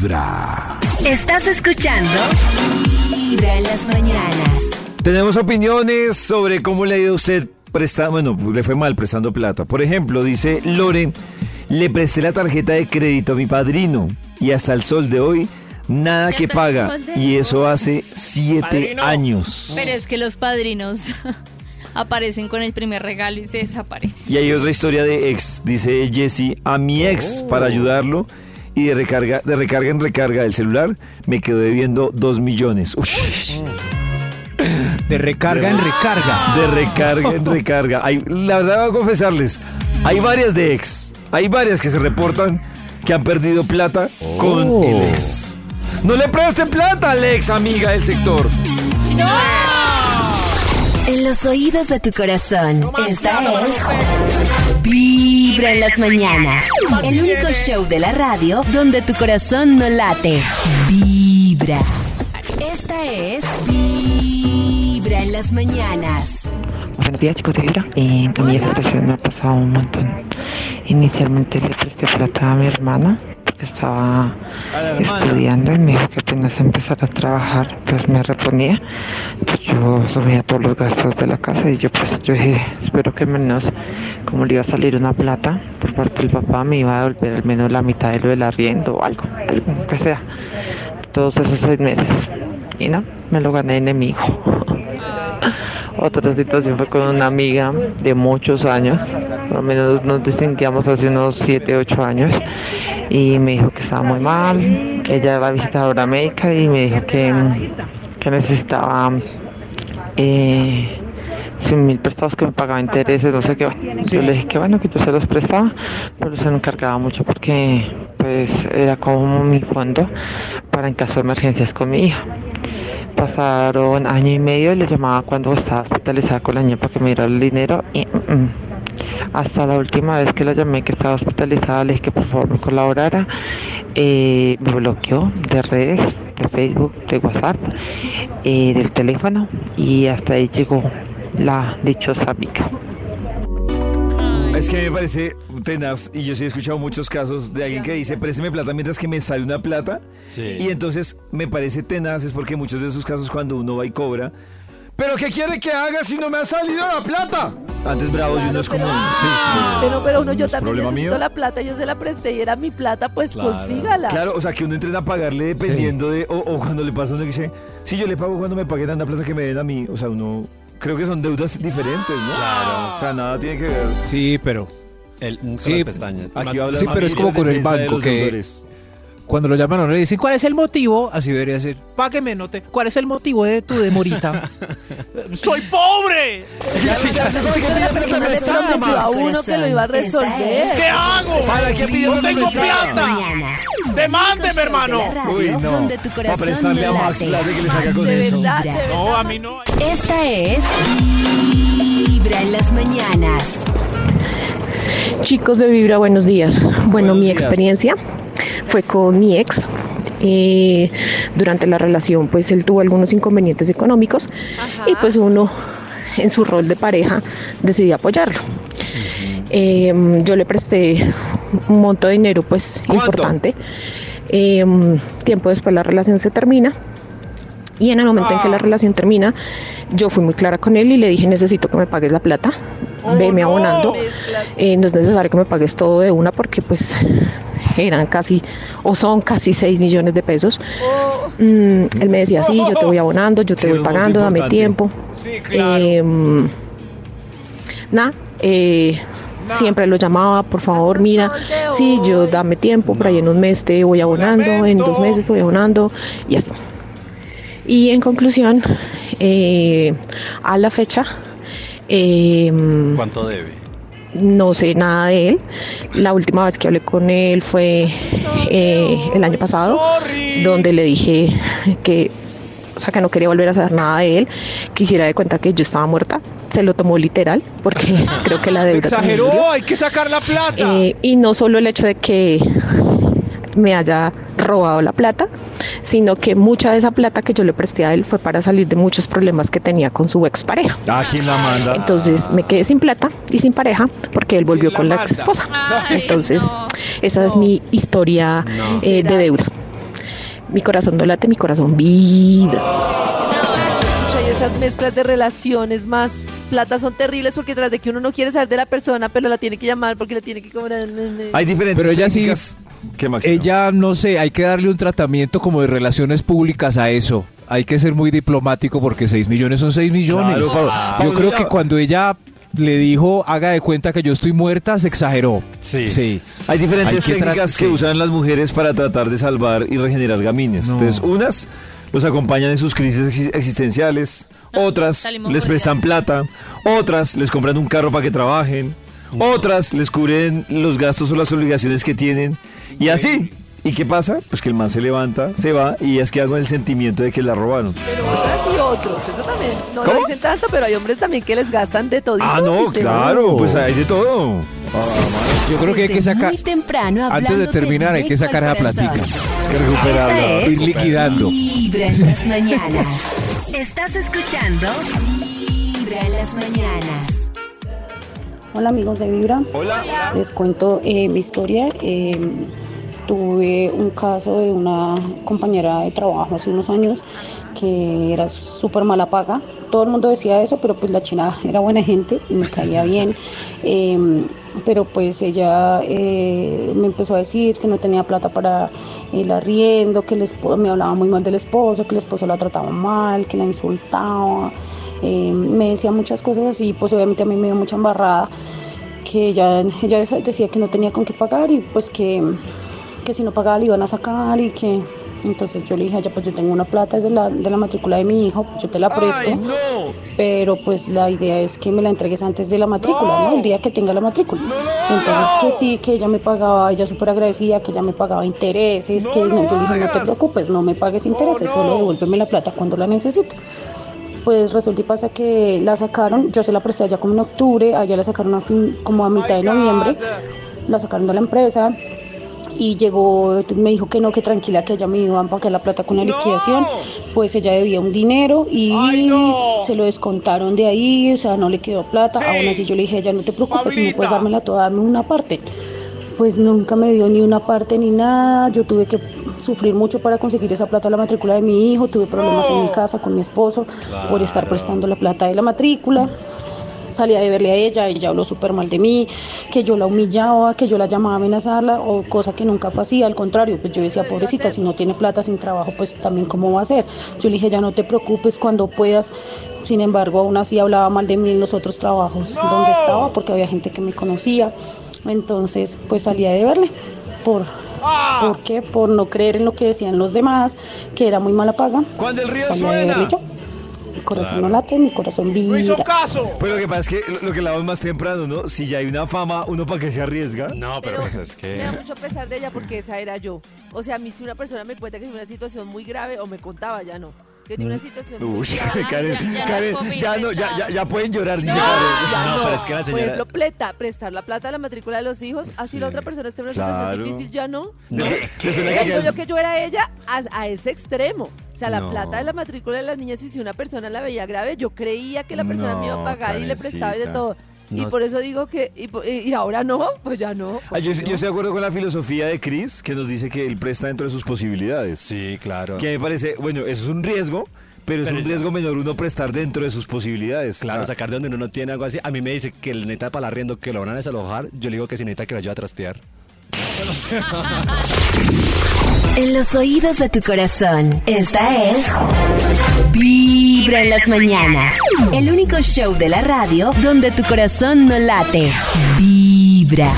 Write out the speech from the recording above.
Vibra. Estás escuchando Vibra en las mañanas. Tenemos opiniones sobre cómo le ha ido a usted prestando, bueno, le fue mal prestando plata. Por ejemplo, dice Lore, le presté la tarjeta de crédito a mi padrino y hasta el sol de hoy nada que paga y eso hace siete años. Pero es que los padrinos aparecen con el primer regalo y se desaparecen. Y hay otra historia de ex, dice Jesse, a mi ex para ayudarlo y de recarga, de recarga en recarga del celular me quedó debiendo dos millones. Ush. De recarga en recarga. De recarga en recarga. Hay, la verdad voy a confesarles, hay varias de ex, hay varias que se reportan que han perdido plata con Oh. el ex. No le presten plata al ex, amiga del sector. En los oídos de tu corazón, esta es Vibra en las mañanas. El único show de la radio donde tu corazón no late. Vibra. Esta es Vibra en las mañanas. Buenos días chicos de Vibra. Eh, a mí esta situación me ha pasado un montón. Inicialmente le presté plata a mi hermana porque estaba estudiando y me dijo que apenas empezara a trabajar pues me reponía. Pues yo asumía todos los gastos de la casa y yo pues yo dije, espero que menos como le iba a salir una plata por parte del papá me iba a devolver al menos la mitad de lo del arriendo o algo, algo que sea. Todos esos seis meses. Y no, me lo gané enemigo. Otra situación fue con una amiga de muchos años, por lo menos nos distinguíamos hace unos 7, 8 años, y me dijo que estaba muy mal. Ella era visitadora médica y me dijo que, que necesitaba eh, 100 mil prestados que me pagaba intereses, no sé qué. Yo le dije que bueno, que yo se los prestaba, pero se me encargaba mucho porque pues era como mi fondo para en caso de emergencias con mi hija. Pasaron año y medio y le llamaba cuando estaba hospitalizada con la niña para que me diera el dinero y mm, mm. hasta la última vez que la llamé que estaba hospitalizada le dije que por favor me colaborara. Eh, me bloqueó de redes, de Facebook, de WhatsApp, eh, del teléfono y hasta ahí llegó la dichosa amiga. Es que me parece tenaz y yo sí he escuchado muchos casos de alguien que dice, présteme plata mientras que me sale una plata. Y entonces me parece tenaz es porque muchos de esos casos cuando uno va y cobra, ¿pero qué quiere que haga si no me ha salido la plata? Antes bravos y uno es como, sí, Pero, pero uno, yo ¿No es también necesito mío? la plata, yo se la presté y era mi plata, pues consígala. Claro, o sea, que uno entrena a pagarle dependiendo de. O, o cuando le pasa a uno que dice, sí, yo le pago cuando me paguen tanta plata que me den a mí. O sea, uno. Creo que son deudas diferentes, ¿no? Claro. O sea, nada tiene que ver. Sí, pero El, Sí, las pestañas. Aquí sí, pero es como con el banco que- deudores. Cuando lo llaman a uno le dicen, ¿cuál es el motivo? Así debería ser. Págueme, no te. ¿Cuál es el motivo de tu demorita? ¡Soy pobre! A uno que lo iba a resolver. Es hago? ¿Para qué pidió ¡No tengo plata! ¡Demándeme, hermano! Uy, no. Donde tu corazón prestarle a Max plata que le saca con De eso. No, a mí no. Esta es Vibra en las mañanas. Chicos de Vibra, buenos días. Bueno, Buenos mi días. experiencia fue con mi ex. Eh, durante la relación, pues él tuvo algunos inconvenientes económicos y pues uno en su rol de pareja decidió apoyarlo. Eh, yo le presté un monto de dinero pues ¿Cuánto? importante. Eh, tiempo después la relación se termina y en el momento en que la relación termina, yo fui muy clara con él y le dije necesito que me pagues la plata, veme abonando. Eh, no es necesario que me pagues todo de una porque pues eran casi o son casi 6 millones de pesos. Oh, Mm, él me decía, sí, yo te voy abonando, yo te Sí, voy pagando, dame tiempo. Eh, mm, Nada, eh, siempre lo llamaba, por favor, mira, sí, yo dame tiempo, por ahí en un mes te voy abonando, en dos meses te voy abonando y así. Y en conclusión, eh, a la fecha, eh, mm, ¿Cuánto debe? no sé nada de él. La última vez que hablé con él fue eh, el año pasado, donde le dije que, o sea, que no quería volver a saber nada de él. Quisiera de cuenta que yo estaba muerta. Se lo tomó literal, porque creo que la Se deuda murió. exageró, hay que sacar la plata. Eh, y no solo el hecho de que me haya robado la plata, sino que mucha de esa plata que yo le presté a él fue para salir de muchos problemas que tenía con su expareja. Ah, ¿quién la manda? Entonces me quedé sin plata y sin pareja porque él volvió la con la manda? ex esposa. Ay, Entonces, no. esa es mi historia No. eh, de deuda. mi corazón no late, mi corazón vibra. Escucha, y esas mezclas de relaciones más plata son terribles porque tras de que uno no quiere saber de la persona, pero la tiene que llamar porque la tiene que cobrar. Hay diferentes Pero ella sí- técnicas. ¿Qué, Maxito? Ella, no sé, hay que darle un tratamiento como de relaciones públicas a eso. Hay que ser muy diplomático porque 6 millones son 6 millones. Claro. Yo Pablo, creo que cuando ella le dijo, haga de cuenta que yo estoy muerta, se exageró. Sí. Sí. Hay diferentes Hay que tra- técnicas que sí. usan las mujeres para tratar de salvar y regenerar gamines. No. Entonces, unas los acompañan en sus crisis exi- existenciales, otras salimos les prestan plata, otras les compran un carro para que trabajen, otras les cubren los gastos o las obligaciones que tienen y así. ¿Y qué pasa? Pues que el man se levanta, se va y es que hago el sentimiento de que la robaron. Pero otras y otros, eso también. No ¿Cómo? lo dicen tanto, pero hay hombres también que les gastan de todito. Ah, no, claro, pues hay de todo. Yo creo que hay que sacar... Muy temprano, Antes de terminar hay que sacar esa platica. Es que recuperarla, es ir liquidando. Vibra en las mañanas. Estás escuchando Vibra en las mañanas. Hola amigos de Vibra, Hola. les cuento eh, mi historia. Eh, tuve un caso de una compañera de trabajo hace unos años que era súper mala paga. Todo el mundo decía eso, pero pues la china era buena gente y me caía bien. Eh, pero pues ella eh, me empezó a decir que no tenía plata para el arriendo, que el esposo, me hablaba muy mal del esposo, que el esposo la trataba mal, que la insultaba. Eh, me decía muchas cosas así, pues obviamente a mí me dio mucha embarrada, que ella, ella decía que no tenía con qué pagar y pues que, que si no pagaba le iban a sacar y que entonces yo le dije a ella pues yo tengo una plata desde la, de la matrícula de mi hijo, pues yo te la presto, ¡Ay, no! pero pues la idea es que me la entregues antes de la matrícula, ¿no? El día que tenga la matrícula. Entonces que sí, que ella me pagaba, ella súper agradecida, que ella me pagaba intereses, que no, yo le dije no te preocupes, no me pagues intereses, solo devuélveme la plata cuando la necesite. Pues resulta y pasa que la sacaron, yo se la presté allá como en octubre, allá la sacaron a fin- como a mitad de noviembre, la sacaron de la empresa y llegó, me dijo que no, que tranquila, que ella me iban a pagar la plata con la liquidación, pues ella debía un dinero y se lo descontaron de ahí, o sea, no le quedó plata, aún así yo le dije, ya no te preocupes, si no puedes dármela toda, dame una parte. Pues nunca me dio ni una parte ni nada, yo tuve que sufrir mucho para conseguir esa plata de la matrícula de mi hijo, tuve problemas en mi casa con mi esposo por estar prestando la plata de la matrícula salía de verle a ella, ella habló súper mal de mí, que yo la humillaba, que yo la llamaba a amenazarla, o cosa que nunca fue así, al contrario, pues yo decía, pobrecita, si no tiene plata sin trabajo, pues también cómo va a ser. Yo le dije, ya no te preocupes cuando puedas, sin embargo, aún así hablaba mal de mí en los otros trabajos donde estaba, porque había gente que me conocía, entonces pues salía de verle, por... ¿Por qué? Por no creer en lo que decían los demás, que era muy mala paga. Cuando el río suena. Mi corazón no late, mi corazón vibra. Pero lo que pasa es que lo- lo que hablamos más temprano, ¿no? Si ya hay una fama, uno para qué se arriesga. No, pero Pero pues es Me da que... mucho pesar de ella porque esa era yo. O sea, a mí si una persona me cuenta que es una situación muy grave o me contaba, ya no. Que tiene una situación Uy. Karen, ya- Karen, ya no, ya, ya, ya pueden llorar, No, No, no. pero es que la Por señora- ejemplo, pleta, prestar la plata a la matrícula de los hijos, así Sí. la otra persona esté en una Claro. situación difícil, ya no. No. Yo que yo era ella a, a ese extremo. O sea, la No. plata de la matrícula de las niñas, y si una persona la veía grave, yo creía que la persona me iba a pagar y le prestaba y de Karencita. Y por eso digo que, y, ahora no, pues ya no. Ah, yo, yo estoy de acuerdo con la filosofía de Chris, que nos dice que él presta dentro de sus posibilidades. Sí, claro. Que me parece, bueno, eso es un riesgo, pero es Pero un es- riesgo menor uno prestar dentro de sus posibilidades. Claro, Ah, sacar de donde uno no tiene algo así. A mí me dice que el neta para el arriendo que lo van a desalojar. Yo le digo que si necesita que lo ayude a trastear. En los oídos de tu corazón, esta es Vibra en las mañanas. El único show de la radio donde tu corazón no late. Vibra.